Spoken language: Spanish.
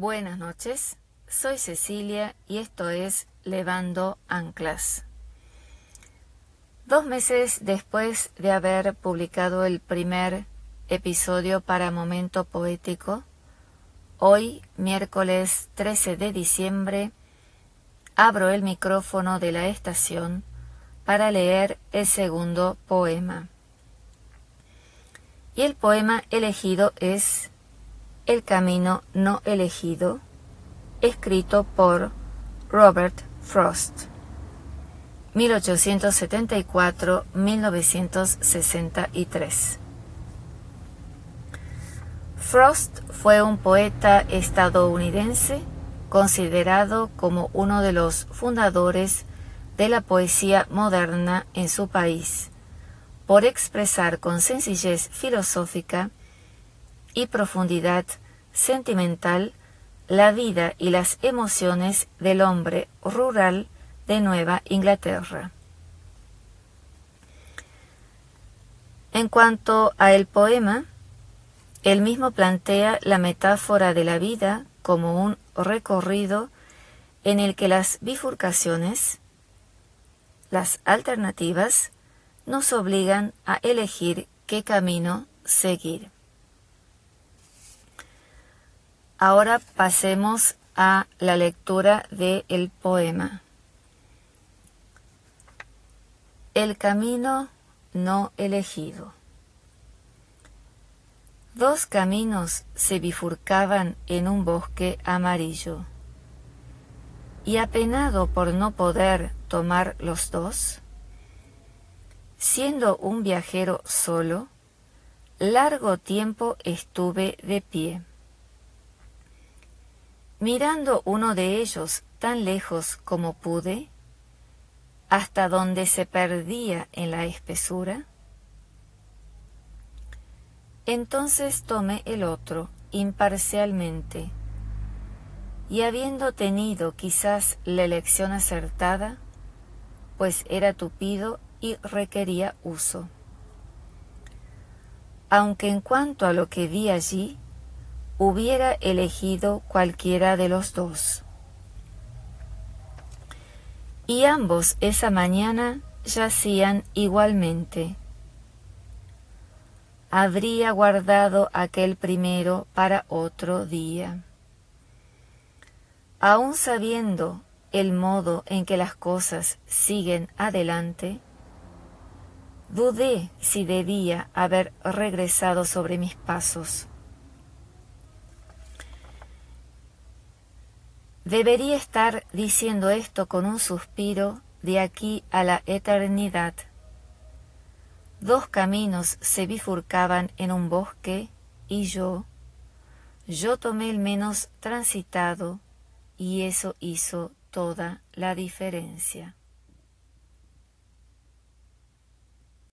Buenas noches, soy Cecilia y esto es Levando Anclas. Dos meses después de haber publicado el primer episodio para Momento Poético, hoy, miércoles 13 de diciembre, abro el micrófono de la estación para leer el segundo poema. Y el poema elegido es El camino no elegido, escrito por Robert Frost, 1874-1963. Frost fue un poeta estadounidense considerado como uno de los fundadores de la poesía moderna en su país, por expresar con sencillez filosófica y profundidad sentimental la vida y las emociones del hombre rural de Nueva Inglaterra. En cuanto a el poema, él mismo plantea la metáfora de la vida como un recorrido en el que las bifurcaciones, las alternativas, nos obligan a elegir qué camino seguir. Ahora pasemos a la lectura del el poema. El camino no elegido. Dos caminos se bifurcaban en un bosque amarillo, y apenado por no poder tomar los dos, siendo un viajero solo, largo tiempo estuve de pie. Mirando uno de ellos tan lejos como pude, hasta donde se perdía en la espesura, entonces tomé el otro imparcialmente, y habiendo tenido quizás la elección acertada, pues era tupido y requería uso. Aunque en cuanto a lo que vi allí, hubiera elegido cualquiera de los dos. Y ambos esa mañana yacían igualmente. Habría guardado aquel primero para otro día. Aun sabiendo el modo en que las cosas siguen adelante, dudé si debía haber regresado sobre mis pasos. Debería estar diciendo esto con un suspiro de aquí a la eternidad. Dos caminos se bifurcaban en un bosque y yo, yo tomé el menos transitado y eso hizo toda la diferencia.